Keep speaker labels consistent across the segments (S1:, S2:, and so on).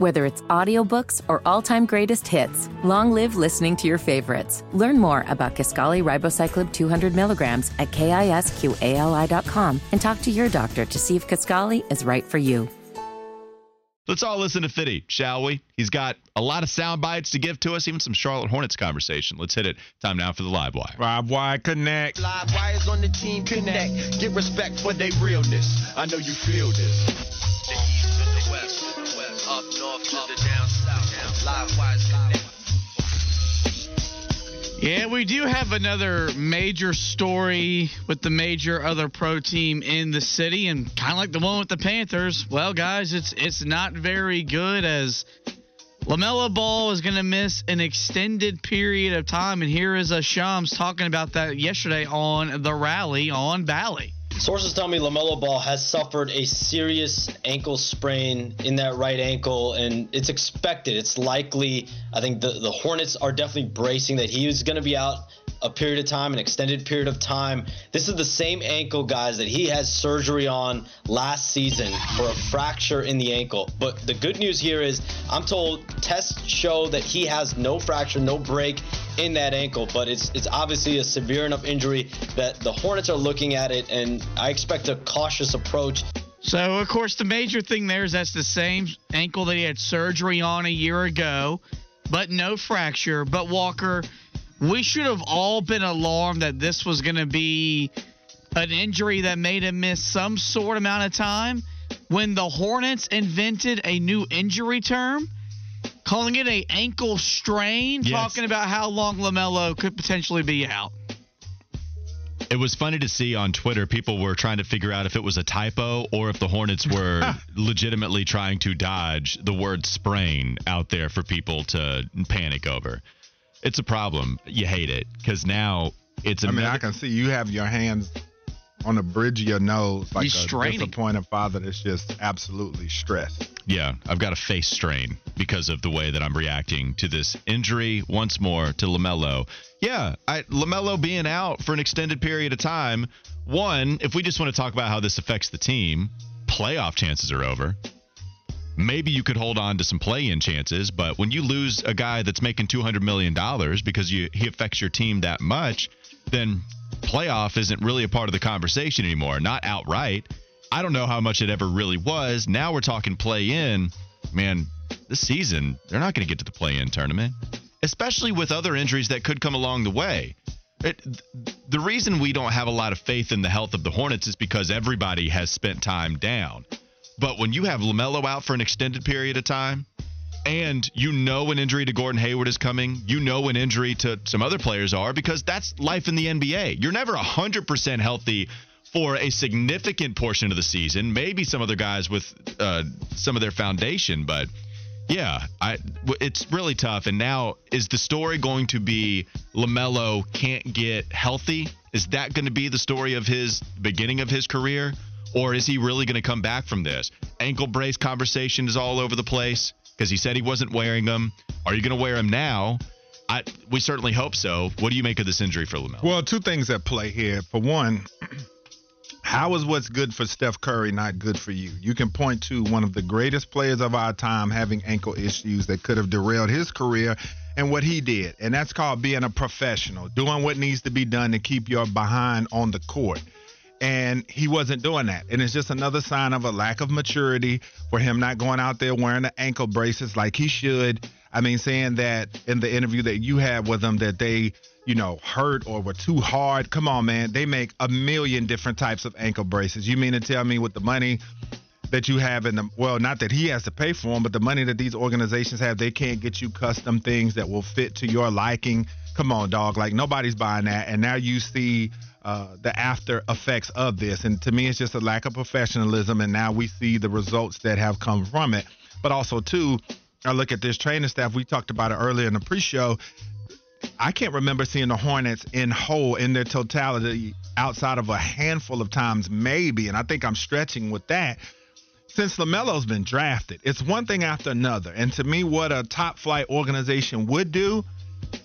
S1: Whether it's audiobooks or all-time greatest hits, long live listening to your favorites. Learn more about Kisqali Ribociclib 200 milligrams at kisqali.com and talk to your doctor to see if Kisqali is right for you.
S2: Let's all listen to Fitty, shall we? He's got a lot of sound bites to give to us, even some Charlotte Hornets conversation. Let's hit it. Time now for the live wire.
S3: Live wire connect.
S4: Live wires on the team connect. Get respect for their realness. I know you feel this.
S5: Yeah, we do have another major story with the major other pro team in the city, and kind of like the one with the Panthers. Well, guys, it's it's not very good as LaMelo Ball is going to miss an extended period of time, and here is a Shams talking about that yesterday on the rally on Bally.
S6: Sources tell me LaMelo Ball has suffered a serious ankle sprain in that right ankle, and it's expected. It's likely. I think the, the Hornets are definitely bracing that he is going to be out a period of time, an extended period of time. This is the same ankle, guys, that he has surgery on last season for a fracture in the ankle. But the good news here is I'm told tests show that he has no fracture, no break in that ankle, but it's it's obviously a severe enough injury that the Hornets are looking at it, and I expect a cautious approach.
S5: So, of course, the major thing there is that's the same ankle that he had surgery on a year ago, but no fracture. But Walker, we should have all been alarmed that this was going to be an injury that made him miss some sort amount of time when the Hornets invented a new injury term calling it a ankle strain,
S2: Yes.
S5: talking about how long LaMelo could potentially be out.
S2: It was funny to see on Twitter people were trying to figure out if it was a typo or if the Hornets were legitimately trying to dodge the word sprain out there for people to panic over. It's a problem. You hate it because now it's a
S3: I mean, I can see you have your hands on the bridge of your nose like
S5: He's
S3: a
S5: straining.
S3: disappointed father that's just absolutely stressed.
S2: Yeah, I've got a face strain because of the way that I'm reacting to this injury once more to LaMelo. Yeah, I, LaMelo being out for an extended period of time. One, if we just want to talk about how this affects the team, playoff chances are over. Maybe you could hold on to some play-in chances, but when you lose a guy that's making 200 million dollars because you he affects your team that much, then playoff isn't really a part of the conversation anymore. Not outright. I don't know how much it ever really was. Now we're talking play in. Man, this season, they're not going to get to the play in tournament, especially with other injuries that could come along the way. It, the reason we don't have a lot of faith in the health of the Hornets is because everybody has spent time down. But when you have LaMelo out for an extended period of time, and you know an injury to Gordon Hayward is coming, you know an injury to some other players are because that's life in the NBA. You're never 100% healthy for a significant portion of the season. Maybe some other guys with uh, some of their foundation, but yeah, I it's really tough. And now is the story going to be Lamelo can't get healthy? Is that going to be the story of his beginning of his career, or is he really going to come back from this? Ankle brace conversation is all over the place because he said he wasn't wearing them. Are you going to wear them now? I we certainly hope so. What do you make of this injury for Lamelo?
S3: Well, two things at play here. For one, how is what's good for Steph Curry not good for you? You can point to one of the greatest players of our time having ankle issues that could have derailed his career and what he did. And that's called being a professional, doing what needs to be done to keep your behind on the court. And he wasn't doing that. And it's just another sign of a lack of maturity for him not going out there wearing the ankle braces like he should. I mean, saying that in the interview that you had with him that they, you know, hurt or were too hard. Come on, man. They make a million different types of ankle braces. You mean to tell me with the money that you have in the well, not that he has to pay for them, but the money that these organizations have, they can't get you custom things that will fit to your liking. Come on, dog. Like nobody's buying that. And now you see uh, the after effects of this. And to me, it's just a lack of professionalism. And now we see the results that have come from it. But also, too, I look at this training staff. We talked about it earlier in the pre-show. I can't remember seeing the Hornets in whole in their totality outside of a handful of times, maybe. And I think I'm stretching with that. Since LaMelo's been drafted, it's one thing after another. And to me, what a top flight organization would do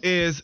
S3: is,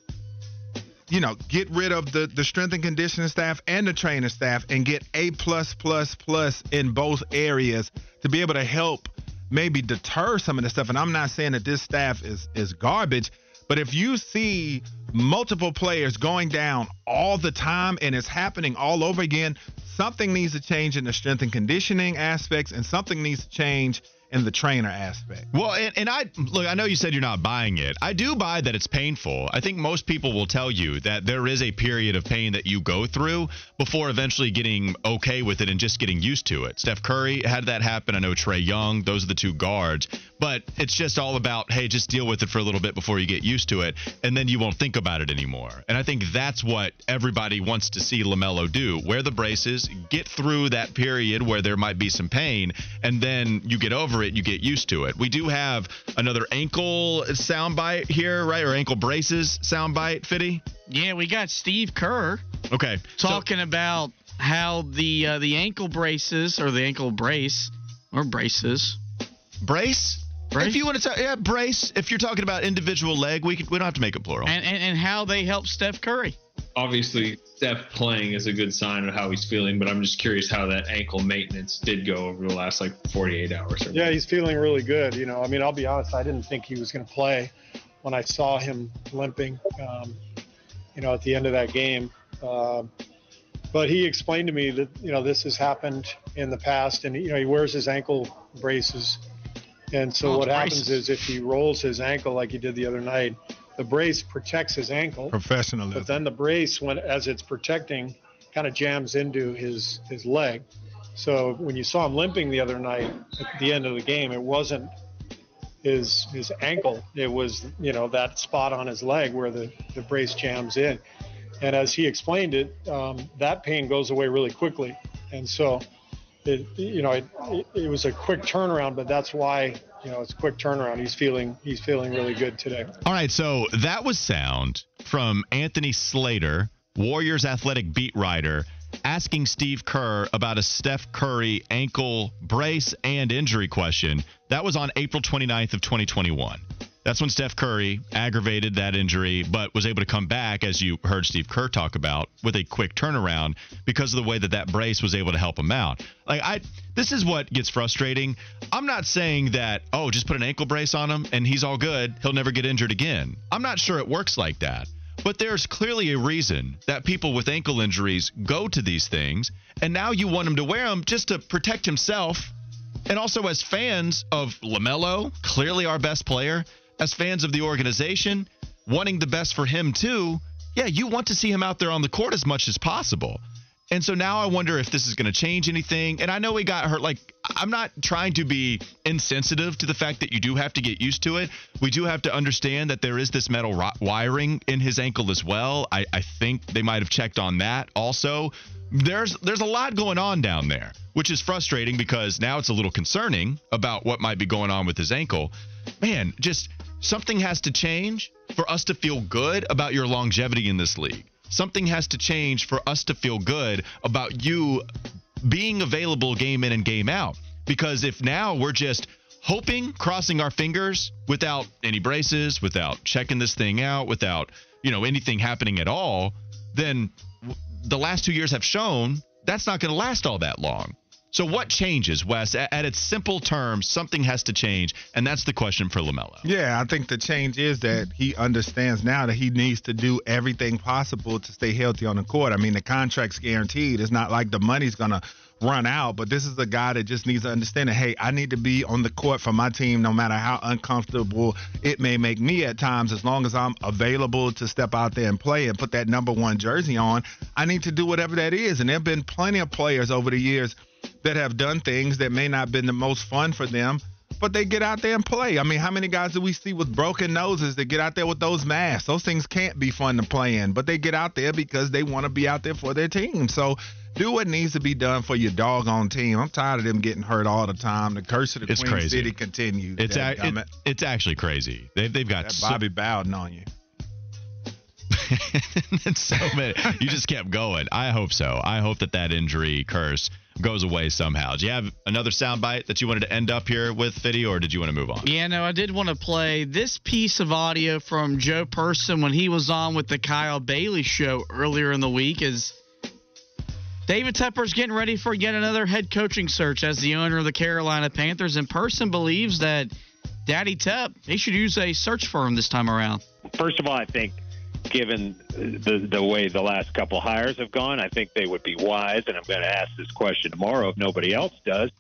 S3: you know, get rid of the, the strength and conditioning staff and the training staff and get A plus plus plus in both areas to be able to help maybe deter some of the stuff. And I'm not saying that this staff is is garbage, but if you see multiple players going down all the time and it's happening all over again, something needs to change in the strength and conditioning aspects, and something needs to change in the trainer aspect.
S2: Well, and, and I look, I know you said you're not buying it. I do buy that it's painful. I think most people will tell you that there is a period of pain that you go through before eventually getting okay with it and just getting used to it. Steph Curry had that happen. I know Trae Young, those are the two guards. But it's just all about, hey, just deal with it for a little bit before you get used to it, and then you won't think about it anymore. And I think that's what everybody wants to see LaMelo do. Wear the braces, get through that period where there might be some pain, and then you get over it, you get used to it. We do have another ankle soundbite here, right? Or ankle braces soundbite, Fitty?
S5: Yeah, we got Steve Kerr
S2: Okay. so-
S5: talking about how the uh, the ankle braces or the ankle brace or braces.
S2: brace?
S5: Brace?
S2: If you want to talk, yeah, brace. If you're talking about individual leg, we can, we don't have to make it plural.
S5: And, and, and how they help Steph Curry.
S7: obviously Steph playing is a good sign of how he's feeling, but I'm just curious how that ankle maintenance did go over the last like 48 hours. Or
S8: Yeah, he's feeling really good. You know, I mean, I'll be honest, I didn't think he was going to play when I saw him limping, um, you know, at the end of that game. Um but he explained to me that, you know, this has happened in the past and, you know, he wears his ankle braces. And so
S5: Oh,
S8: what
S5: it's
S8: happens is if he rolls his ankle like he did the other night, the brace protects his ankle.
S3: Professionalism.
S8: But then the brace, when as it's protecting, kind of jams into his his leg. So when you saw him limping the other night at the end of the game, it wasn't his his ankle. It was you know that spot on his leg where the the brace jams in. And as he explained it, um, that pain goes away really quickly. And so, it you know it, it, it was a quick turnaround, but that's why you know it's a quick turnaround. He's feeling he's feeling really good today.
S2: All right, so that was sound from Anthony Slater, Warriors athletic beat writer, asking Steve Kerr about a Steph Curry ankle brace and injury question. That was on April 29th of 2021. That's when Steph Curry aggravated that injury, but was able to come back, as you heard Steve Kerr talk about, with a quick turnaround because of the way that that brace was able to help him out. Like I, this is what gets frustrating. I'm not saying that oh, just put an ankle brace on him and he's all good. He'll never get injured again. I'm not sure it works like that. But there's clearly a reason that people with ankle injuries go to these things, and now you want him to wear them just to protect himself and also as fans of LaMelo, clearly our best player, as fans of the organization, wanting the best for him too, yeah, you want to see him out there on the court as much as possible. And so now I wonder if this is going to change anything. And I know he got hurt. Like, I'm not trying to be insensitive to the fact that you do have to get used to it. We do have to understand that there is this metal ri- wiring in his ankle as well. I, I think they might have checked on that also. There's there's a lot going on down there, which is frustrating because now it's a little concerning about what might be going on with his ankle. Man, just something has to change for us to feel good about your longevity in this league. Something has to change for us to feel good about you being available game in and game out. Because if now we're just hoping, crossing our fingers without any braces, without checking this thing out, without, you know, anything happening at all, then the last two years have shown that's not going to last all that long. So what changes, Wes? At its simple terms, something has to change, and that's the question for Lamelo.
S3: Yeah, I think the change is that he understands now that he needs to do everything possible to stay healthy on the court. I mean, the contract's guaranteed. It's not like the money's to run out, but this is a guy that just needs to understand that, hey, I need to be on the court for my team no matter how uncomfortable it may make me at times. As long as I'm available to step out there and play and put that number one jersey on, I need to do whatever that is. And there have been plenty of players over the years that have done things that may not have been the most fun for them, but they get out there and play. I mean, how many guys do we see with broken noses that get out there with those masks? Those things can't be fun to play in, but they get out there because they want to be out there for their team. So do what needs to be done for your doggone team. I'm tired of them getting hurt all the time. The curse of the
S2: It's
S3: Queen
S2: crazy.
S3: City continues.
S2: It's a, it, it's actually crazy. They've they've got
S3: that
S2: so-
S3: Bobby Bowden on you.
S2: And so many. You just kept going. I hope so. I hope that that injury curse goes away somehow. Do you have another soundbite that you wanted to end up here with, Fiddy, or did you want to move on?
S5: Yeah, no, I did want to play this piece of audio from Joe Person when he was on with the Kyle Bailey show earlier in the week. Is David Tepper's getting ready for yet another head coaching search as the owner of the Carolina Panthers in person believes that Daddy Tep, he should use a search firm this time around.
S9: First of all, I think given the the way the last couple hires have gone, I think they would be wise, and I'm going to ask this question tomorrow if nobody else does.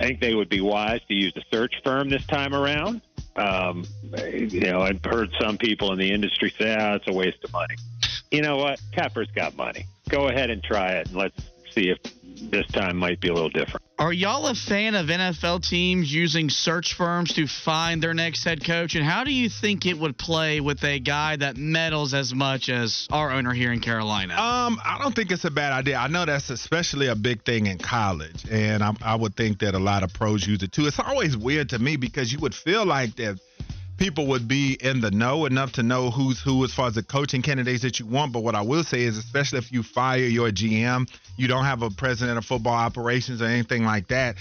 S9: I think they would be wise to use a search firm this time around. Um, you know, I've heard some people in the industry say, "Ah, it's a waste of money." You know what? Tepper's got money. Go ahead and try it, and let's see if this time might be a little different.
S5: Are y'all a fan of NFL teams using search firms to find their next head coach? And how do you think it would play with a guy that meddles as much as our owner here in Carolina?
S3: Um, I don't think it's a bad idea. I know that's especially a big thing in college, and I, I would think that a lot of pros use it too. It's always weird to me because you would feel like that people would be in the know enough to know who's who as far as the coaching candidates that you want. But what I will say is, especially if you fire your GM, you don't have a president of football operations or anything like that.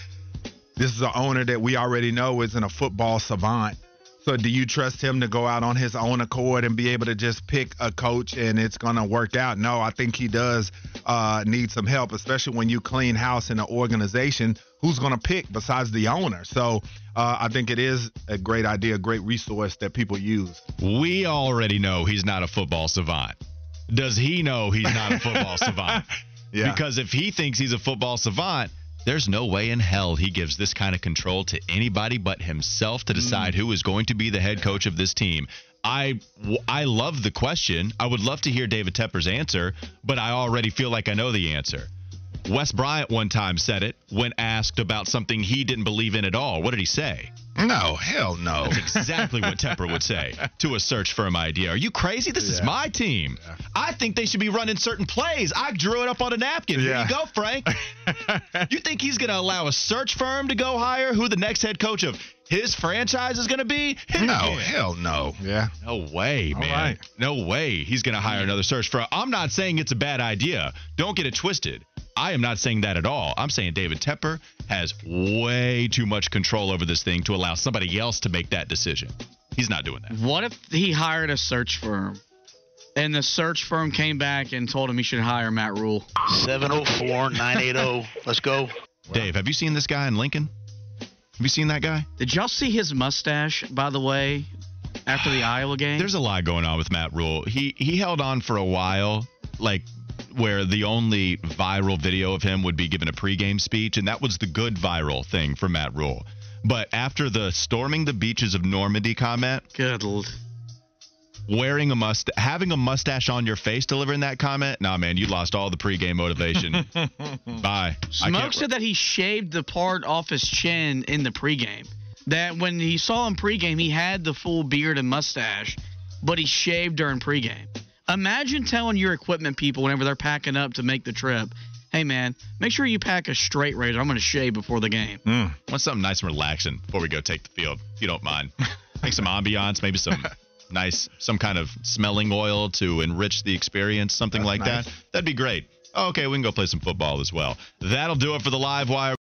S3: This is an owner that we already know isn't a football savant. So do you trust him to go out on his own accord and be able to just pick a coach and it's going to work out? No, I think he does uh, need some help, especially when you clean house in an organization. Who's going to pick besides the owner? So uh, I think it is a great idea, a great resource that people use.
S2: We already know he's not a football savant. Does he know he's not a football savant?
S3: Yeah.
S2: Because if he thinks he's a football savant, there's no way in hell he gives this kind of control to anybody but himself to decide mm. who is going to be the head coach of this team. I I love the question. I would love to hear David Tepper's answer, but I already feel like I know the answer. Wes Bryant one time said it when asked about something he didn't believe in at all. What did he say?
S3: No, hell no.
S2: That's exactly what Tepper would say to a search firm idea. Are you crazy? This is my team. I think they should be running certain plays. I drew it up on a napkin. Here you go, Frank. you think he's going to allow a search firm to go hire who the next head coach of his franchise is going to be? Hit
S3: no,
S2: again.
S3: hell no. Yeah.
S2: No way, man.
S3: right.
S2: No way he's going to hire another search firm. I'm not saying it's a bad idea. Don't get it twisted. I am not saying that at all. I'm saying David Tepper has way too much control over this thing to allow somebody else to make that decision. He's not doing that.
S5: What if he hired a search firm and the search firm came back and told him he should hire Matt Rhule?
S10: 704 980. Let's go.
S2: Dave, have you seen this guy in Lincoln? Have you seen that guy?
S5: Did y'all see his mustache, by the way, after the Iowa game?
S2: There's a lot going on with Matt Rhule. He he held on for a while, like where the only viral video of him would be given a pregame speech, and that was the good viral thing for Matt Rhule. But after the storming the beaches of Normandy comment,
S5: l-
S2: wearing a must having a mustache on your face delivering that comment, nah man, you lost all the pregame motivation. Bye. I
S5: Smoke
S2: can't-
S5: said that he shaved the part off his chin in the pregame. That when he saw him pregame, he had the full beard and mustache, but he shaved during pregame. Imagine telling your equipment people whenever they're packing up to make the trip, hey man, make sure you pack a straight razor. I'm going to shave before the game. Hmm.
S2: want something nice and relaxing before we go take the field, if you don't mind. Make some ambiance, maybe some nice, some kind of smelling oil to enrich the experience, something
S3: That's
S2: like
S3: nice.
S2: that. That'd be great. Oh, okay, we can go play some football as well. That'll do it for the live wire.